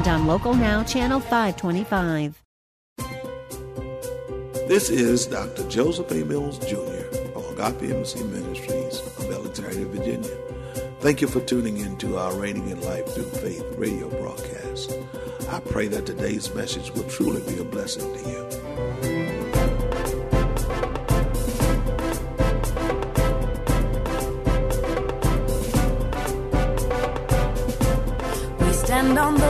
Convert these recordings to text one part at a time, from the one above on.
and on Local Now, Channel 525. This is Dr. Joseph A. Mills Jr. of Agape Embassy Ministries of Alexandria, Virginia. Thank you for tuning in to our Reigning in Life Through Faith radio broadcast. I pray that today's message will truly be a blessing to you. We stand on the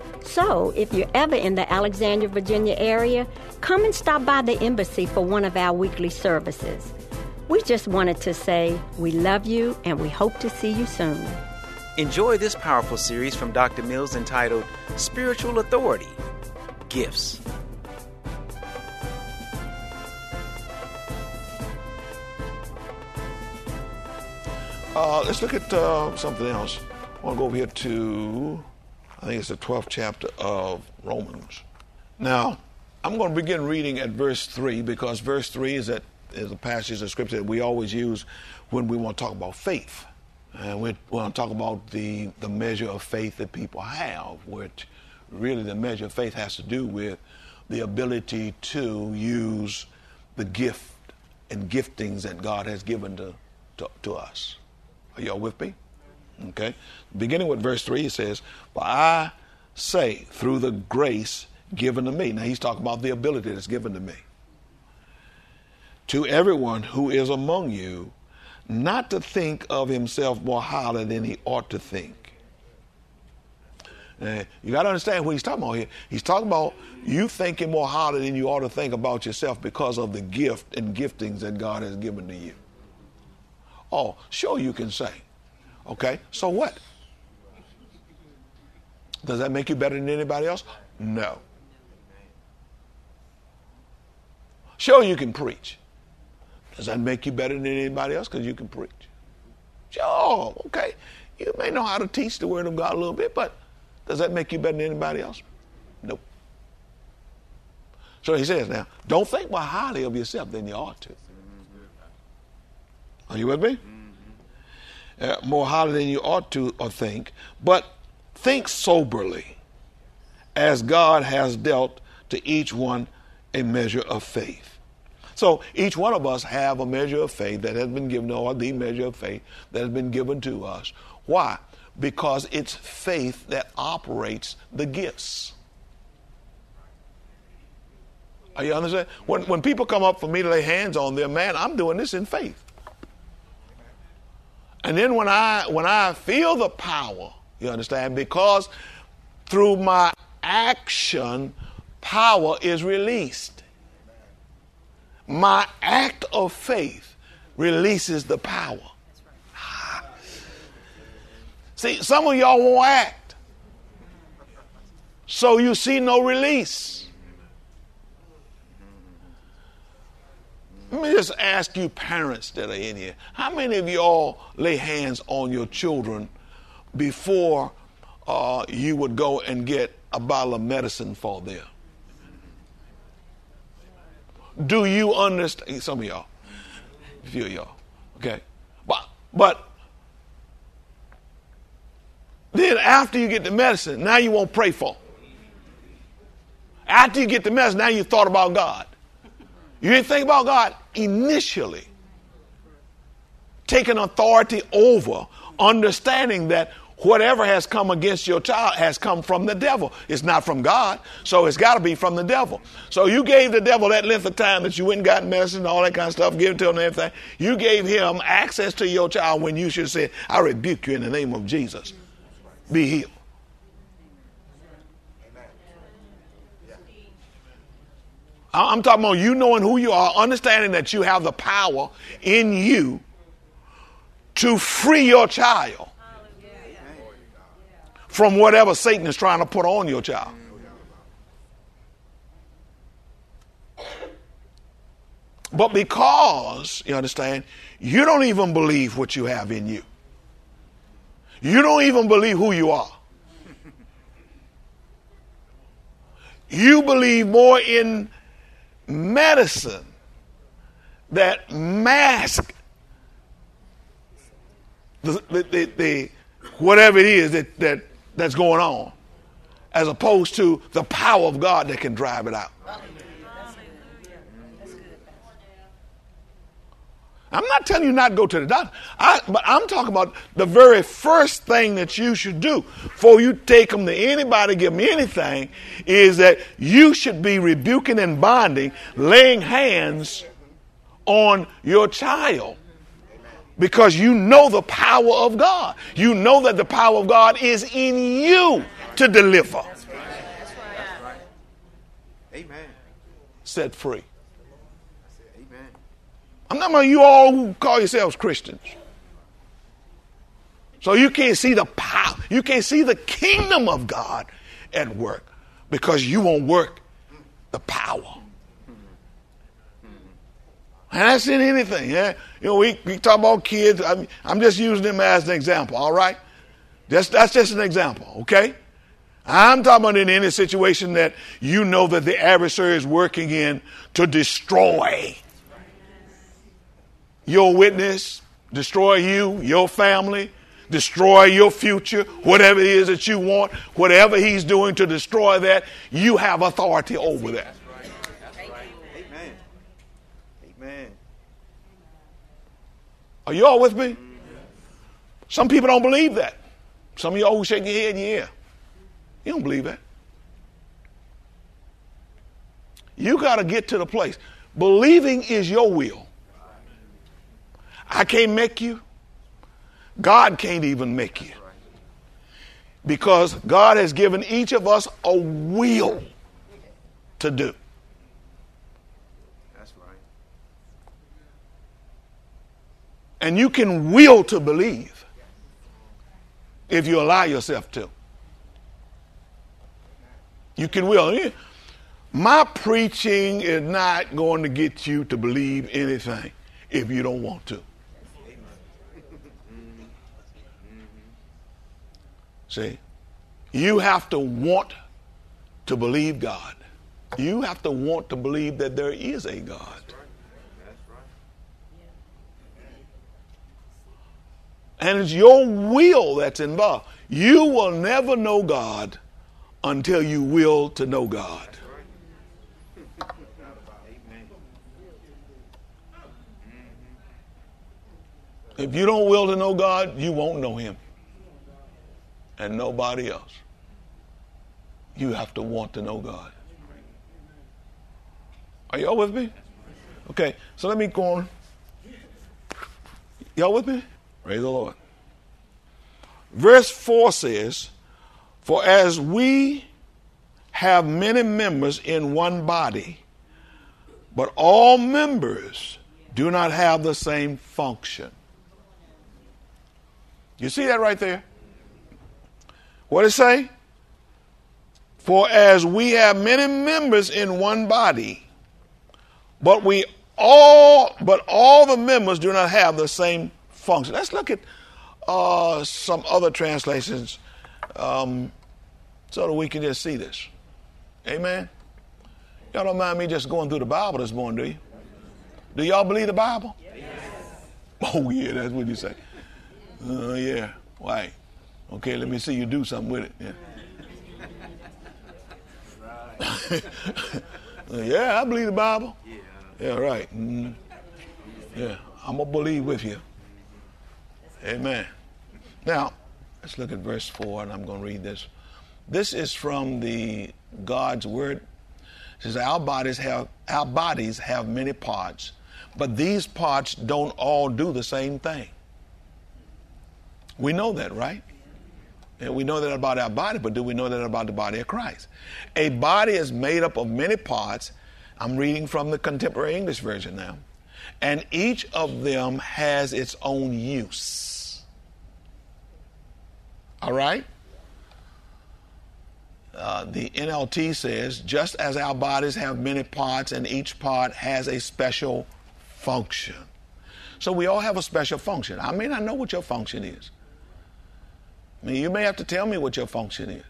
So, if you're ever in the Alexandria, Virginia area, come and stop by the embassy for one of our weekly services. We just wanted to say we love you and we hope to see you soon. Enjoy this powerful series from Dr. Mills entitled Spiritual Authority Gifts. Uh, let's look at uh, something else. I want to go over here to, I think it's the 12th chapter of Romans. Now, I'm going to begin reading at verse 3 because verse 3 is, a passage of scripture that we always use when we want to talk about faith. And we want to talk about the, the measure of faith that people have, which really the measure of faith has to do with the ability to use the gift and giftings that God has given to, to, to us. Are y'all with me? Okay. Beginning with verse 3, he says, But I say, through the grace given to me. Now he's talking about the ability that's given to me. To everyone who is among you, not to think of himself more highly than he ought to think. And you got to understand what he's talking about here. He's talking about you thinking more highly than you ought to think about yourself because of the gift and giftings that God has given to you. Oh, sure you can say. Okay, so what? Does that make you better than anybody else? No. Sure you can preach. Does that make you better than anybody else? Because you can preach. Sure, okay. You may know how to teach the Word of God a little bit, but does that make you better than anybody else? Nope. So he says now, don't think more highly of yourself than you ought to. Are you with me? Mm-hmm. Uh, more highly than you ought to or think, but think soberly, as God has dealt to each one a measure of faith. So each one of us have a measure of faith that has been given, or the measure of faith that has been given to us. Why? Because it's faith that operates the gifts. Are you understand? When, when people come up for me to lay hands on them, man, I'm doing this in faith. And then when I when I feel the power, you understand, because through my action, power is released. My act of faith releases the power. See, some of y'all won't act. So you see no release. Let me just ask you, parents that are in here, how many of y'all lay hands on your children before uh, you would go and get a bottle of medicine for them? Do you understand? Some of y'all, a few of y'all, okay, but but then after you get the medicine, now you won't pray for. 'em. After you get the medicine, now you thought about God. You didn't think about God initially. Taking authority over, understanding that whatever has come against your child has come from the devil. It's not from God, so it's got to be from the devil. So you gave the devil that length of time that you went and got medicine and all that kind of stuff, give it to him and everything. You gave him access to your child when you should say, I rebuke you in the name of Jesus. Be healed. I'm talking about you knowing who you are, understanding that you have the power in you to free your child from whatever Satan is trying to put on your child. But because, you understand, you don't even believe what you have in you. You don't even believe who you are. You believe more in medicine that mask the, the, the, the whatever it is that, that that's going on, as opposed to the power of God that can drive it out. I'm not telling you not to go to the doctor, I, but I'm talking about the very first thing that you should do before you take them to anybody, give them anything, is that you should be rebuking and binding, laying hands on your child because you know the power of God. You know that the power of God is in you to deliver, Amen. set free. I'm not about you all who call yourselves Christians. So you can't see the power, you can't see the kingdom of God at work because you won't work the power. And that's in anything. Yeah? You know, we, we talk about kids. I'm, I'm just using them as an example, all right? That's just an example, okay? I'm talking about in any situation that you know that the adversary is working in to destroy your witness, destroy you, your family, destroy your future, whatever it is that you want, whatever he's doing to destroy that, you have authority over that. Amen. Amen. Are you all with me? Some people don't believe that. Some of y'all who shake your head, yeah. You don't believe that. You got to get to the place. Believing is your will. I can't make you. God can't even make you. Because God has given each of us a will to do. That's right. And you can will to believe if you allow yourself to. You can will. My preaching is not going to get you to believe anything if you don't want to. See, you have to want to believe God. You have to want to believe that there is a God. And it's your will that's involved. You will never know God until you will to know God. If you don't will to know God, you won't know Him. And nobody else. You have to want to know God. Are y'all with me? Okay, so let me go on. Y'all with me? Praise the Lord. Verse 4 says, For as we have many members in one body, but all members do not have the same function. You see that right there? What it say? For as we have many members in one body, but we all, but all the members do not have the same function. Let's look at uh, some other translations um, so that we can just see this. Amen. Y'all don't mind me just going through the Bible this morning, do you? Do y'all believe the Bible? Yes. Oh yeah, that's what you say. Oh uh, yeah. Why? Okay, let me see you do something with it. Yeah. yeah, I believe the Bible. Yeah, right. Mm. Yeah, I'm gonna believe with you. Amen. Now, let's look at verse four, and I'm gonna read this. This is from the God's word. It says, Our bodies have our bodies have many parts, but these parts don't all do the same thing. We know that, right? And we know that about our body, but do we know that about the body of Christ? A body is made up of many parts. I'm reading from the contemporary English version now. And each of them has its own use. All right? Uh, the NLT says, just as our bodies have many parts and each part has a special function. So we all have a special function. I may not know what your function is. I mean, you may have to tell me what your function is.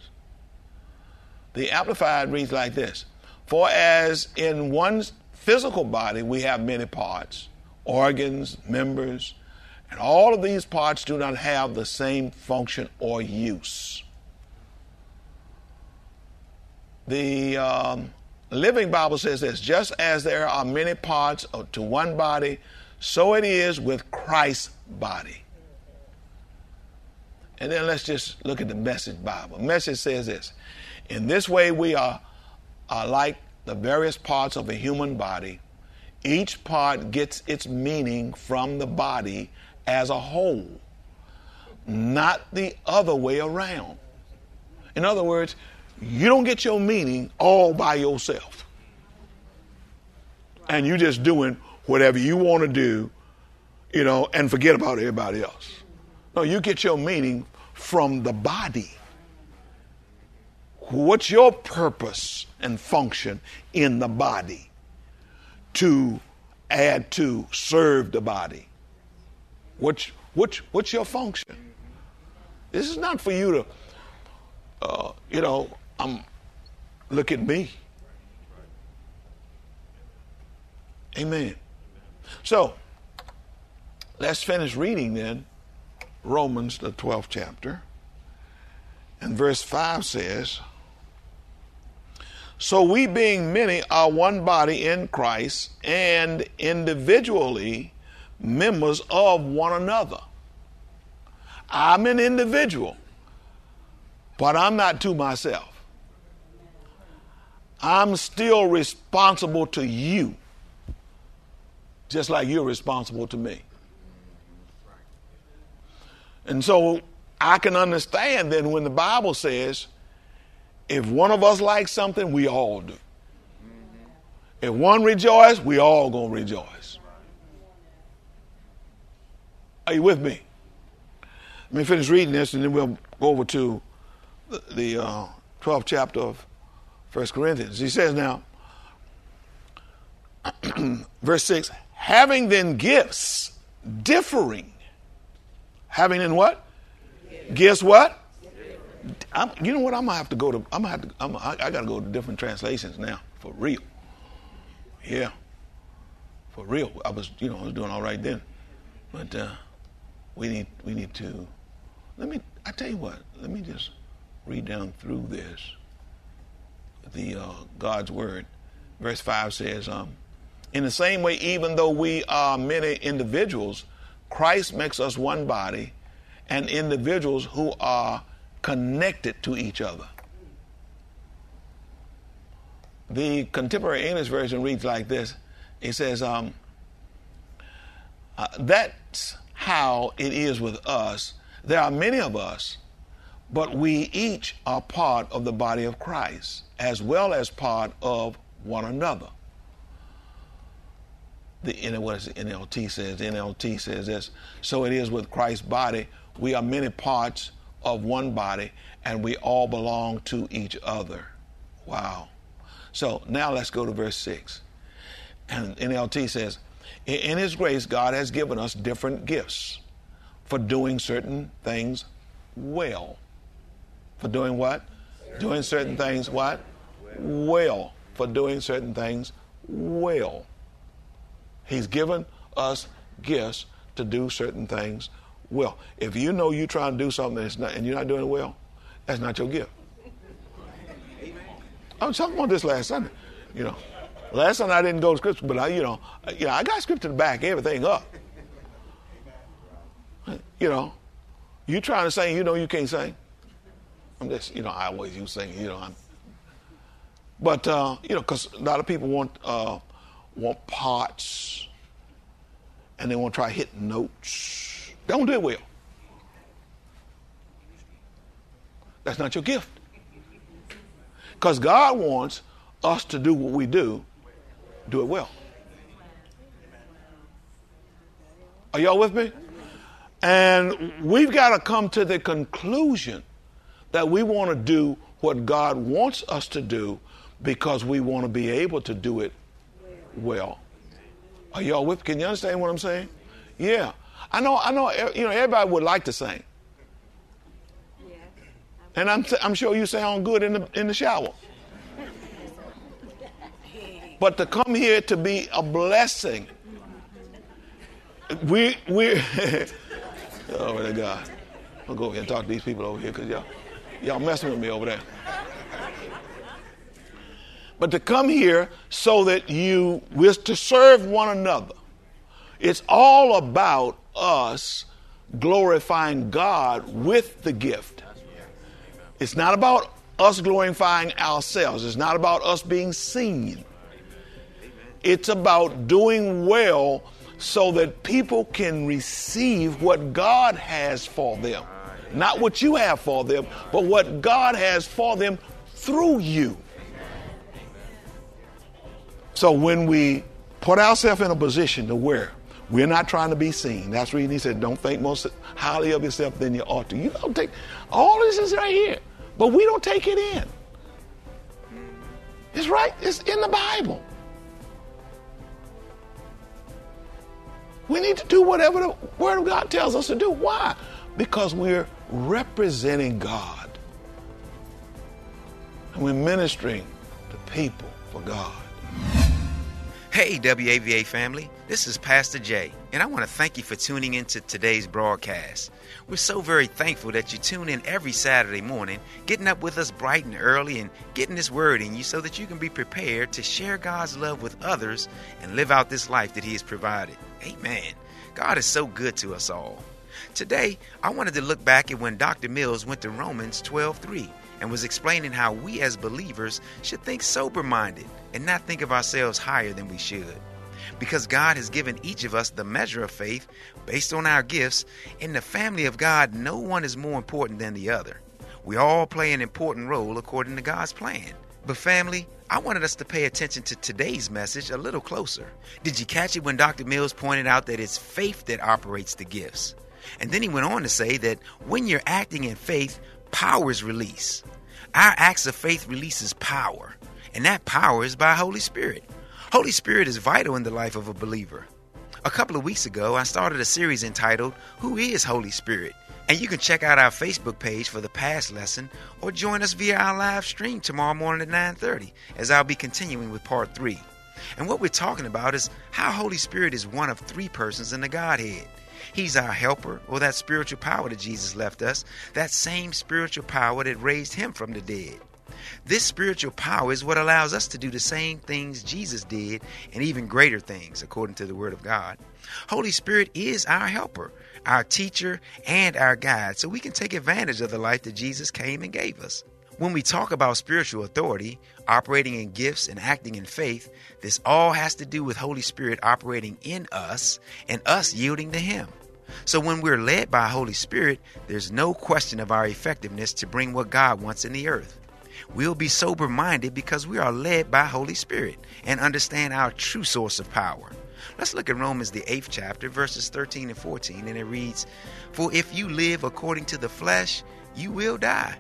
The Amplified reads like this For as in one physical body we have many parts, organs, members, and all of these parts do not have the same function or use. The um, Living Bible says this just as there are many parts to one body, so it is with Christ's body. And then let's just look at the message Bible. Message says this In this way, we are, are like the various parts of a human body. Each part gets its meaning from the body as a whole, not the other way around. In other words, you don't get your meaning all by yourself. And you're just doing whatever you want to do, you know, and forget about everybody else. No, you get your meaning from the body. What's your purpose and function in the body? To add to, serve the body. What's, what's, what's your function? This is not for you to, uh, you know, I'm, look at me. Amen. So, let's finish reading then Romans, the 12th chapter. And verse 5 says, So we, being many, are one body in Christ and individually members of one another. I'm an individual, but I'm not to myself. I'm still responsible to you, just like you're responsible to me. And so I can understand then when the Bible says, if one of us likes something, we all do. If one rejoice, we all gonna rejoice. Are you with me? Let me finish reading this, and then we'll go over to the, uh, 12th chapter of First Corinthians. He says now, verse 6 having then gifts differing. Having in what? Gifts what? I'm, you know what? I'm gonna have to go to. I'm gonna have to. I'm, I, I gotta go to different translations now for real. Yeah, for real. I was, you know, I was doing all right then, but uh, we need we need to. Let me. I tell you what. Let me just read down through this the uh, God's word. Verse five says, um, "In the same way, even though we are many individuals, Christ makes us one body, and individuals who are connected to each other." The contemporary English version reads like this: It says, um, uh, "That's how it is with us. There are many of us." But we each are part of the body of Christ, as well as part of one another. The what is NLT says? NLT says this. So it is with Christ's body. We are many parts of one body, and we all belong to each other. Wow. So now let's go to verse 6. And NLT says, In His grace, God has given us different gifts for doing certain things well. For doing what? Doing certain things what? Well. For doing certain things well. He's given us gifts to do certain things well. If you know you're trying to do something not, and you're not doing it well, that's not your gift. I was talking about this last Sunday. You know, last Sunday I didn't go to scripture, but I, you know, you know, I got scripture to back everything up. You know, you trying to sing, you know, you can't sing. I'm just, you know, I always use singing. You know, I'm. But uh, you know, because a lot of people want uh, want parts, and they want to try hitting notes. Don't do it well. That's not your gift. Because God wants us to do what we do, do it well. Are y'all with me? And we've got to come to the conclusion that we want to do what God wants us to do because we want to be able to do it well. Are y'all with? Can you understand what I'm saying? Yeah, I know. I know. You know, everybody would like to sing, and I'm I'm sure you sound good in the in the shower. But to come here to be a blessing, we we. oh my God! I'll go over here and talk to these people over here because y'all y'all messing with me over there but to come here so that you wish to serve one another. It's all about us glorifying God with the gift. It's not about us glorifying ourselves. It's not about us being seen. It's about doing well so that people can receive what God has for them. Not what you have for them, but what God has for them through you. So when we put ourselves in a position to where we're not trying to be seen, that's reason he said, don't think most highly of yourself than you ought to. You don't take all this is right here, but we don't take it in. It's right, it's in the Bible. We need to do whatever the Word of God tells us to do. Why? Because we're representing God. And we're ministering to people for God. Hey, WAVA family, this is Pastor Jay, and I want to thank you for tuning in to today's broadcast. We're so very thankful that you tune in every Saturday morning, getting up with us bright and early and getting this word in you so that you can be prepared to share God's love with others and live out this life that He has provided. Amen. God is so good to us all. Today, I wanted to look back at when Dr. Mills went to Romans 12 3 and was explaining how we as believers should think sober minded and not think of ourselves higher than we should. Because God has given each of us the measure of faith based on our gifts, in the family of God, no one is more important than the other. We all play an important role according to God's plan. But, family, I wanted us to pay attention to today's message a little closer. Did you catch it when Dr. Mills pointed out that it's faith that operates the gifts? And then he went on to say that when you're acting in faith, power is released. Our acts of faith releases power, and that power is by Holy Spirit. Holy Spirit is vital in the life of a believer. A couple of weeks ago, I started a series entitled Who is Holy Spirit? And you can check out our Facebook page for the past lesson or join us via our live stream tomorrow morning at 9:30 as I'll be continuing with part 3. And what we're talking about is how Holy Spirit is one of three persons in the Godhead. He's our helper, or that spiritual power that Jesus left us, that same spiritual power that raised him from the dead. This spiritual power is what allows us to do the same things Jesus did and even greater things, according to the Word of God. Holy Spirit is our helper, our teacher, and our guide, so we can take advantage of the life that Jesus came and gave us. When we talk about spiritual authority, operating in gifts, and acting in faith, this all has to do with Holy Spirit operating in us and us yielding to Him. So when we're led by Holy Spirit, there's no question of our effectiveness to bring what God wants in the earth. We'll be sober minded because we are led by Holy Spirit and understand our true source of power. Let's look at Romans, the eighth chapter, verses 13 and 14, and it reads For if you live according to the flesh, you will die.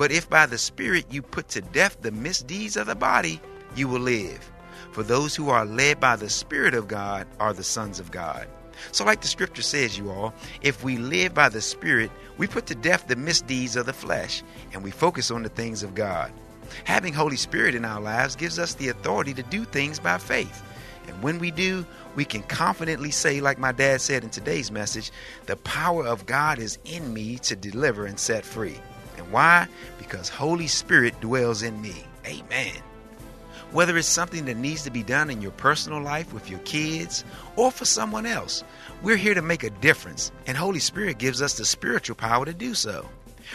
But if by the Spirit you put to death the misdeeds of the body, you will live. For those who are led by the Spirit of God are the sons of God. So, like the scripture says, you all, if we live by the Spirit, we put to death the misdeeds of the flesh and we focus on the things of God. Having Holy Spirit in our lives gives us the authority to do things by faith. And when we do, we can confidently say, like my dad said in today's message, the power of God is in me to deliver and set free. And why? Because Holy Spirit dwells in me. Amen. Whether it's something that needs to be done in your personal life with your kids or for someone else, we're here to make a difference, and Holy Spirit gives us the spiritual power to do so.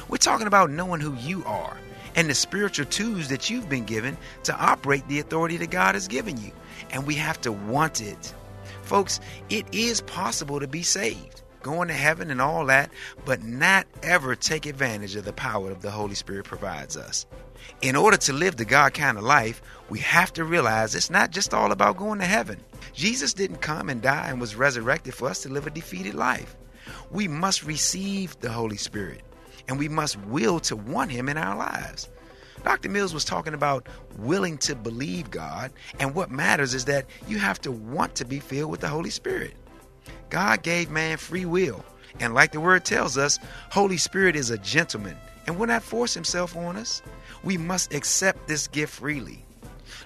We're talking about knowing who you are and the spiritual tools that you've been given to operate the authority that God has given you. And we have to want it. Folks, it is possible to be saved, going to heaven and all that, but not ever take advantage of the power of the Holy Spirit provides us. In order to live the God kind of life, we have to realize it's not just all about going to heaven. Jesus didn't come and die and was resurrected for us to live a defeated life. We must receive the Holy Spirit and we must will to want Him in our lives. Dr. Mills was talking about willing to believe God, and what matters is that you have to want to be filled with the Holy Spirit. God gave man free will, and like the word tells us, Holy Spirit is a gentleman and will not force himself on us. We must accept this gift freely.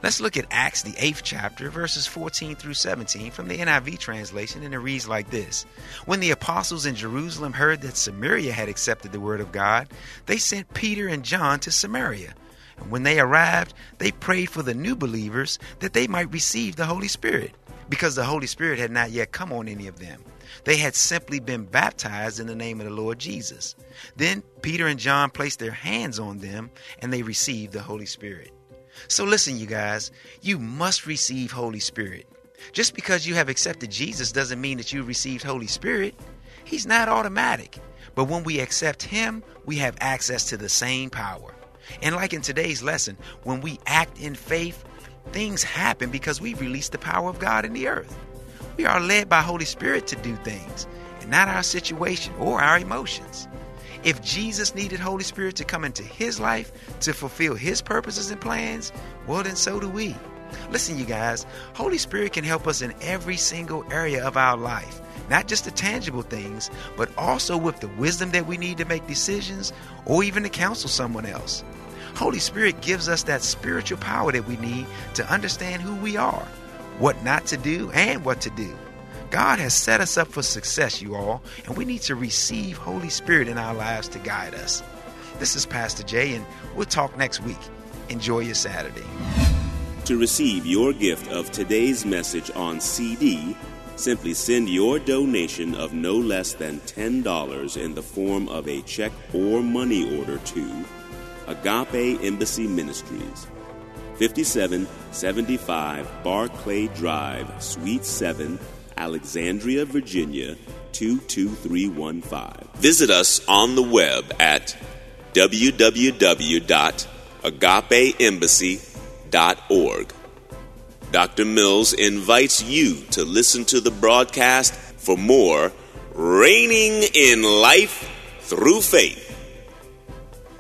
Let's look at Acts, the eighth chapter, verses 14 through 17 from the NIV translation, and it reads like this When the apostles in Jerusalem heard that Samaria had accepted the word of God, they sent Peter and John to Samaria. And when they arrived, they prayed for the new believers that they might receive the Holy Spirit, because the Holy Spirit had not yet come on any of them. They had simply been baptized in the name of the Lord Jesus. Then Peter and John placed their hands on them and they received the Holy Spirit. So listen, you guys, you must receive Holy Spirit. Just because you have accepted Jesus doesn't mean that you received Holy Spirit. He's not automatic. But when we accept Him, we have access to the same power. And like in today's lesson, when we act in faith, things happen because we release the power of God in the earth. We are led by Holy Spirit to do things, and not our situation or our emotions. If Jesus needed Holy Spirit to come into his life to fulfill his purposes and plans, well, then so do we. Listen, you guys, Holy Spirit can help us in every single area of our life, not just the tangible things, but also with the wisdom that we need to make decisions or even to counsel someone else. Holy Spirit gives us that spiritual power that we need to understand who we are, what not to do, and what to do. God has set us up for success, you all, and we need to receive Holy Spirit in our lives to guide us. This is Pastor Jay, and we'll talk next week. Enjoy your Saturday. To receive your gift of today's message on CD, simply send your donation of no less than $10 in the form of a check or money order to Agape Embassy Ministries, 5775 Barclay Drive, Suite 7, Alexandria, Virginia 22315. Visit us on the web at www.agapeembassy.org. Dr. Mills invites you to listen to the broadcast for more Reigning in Life Through Faith.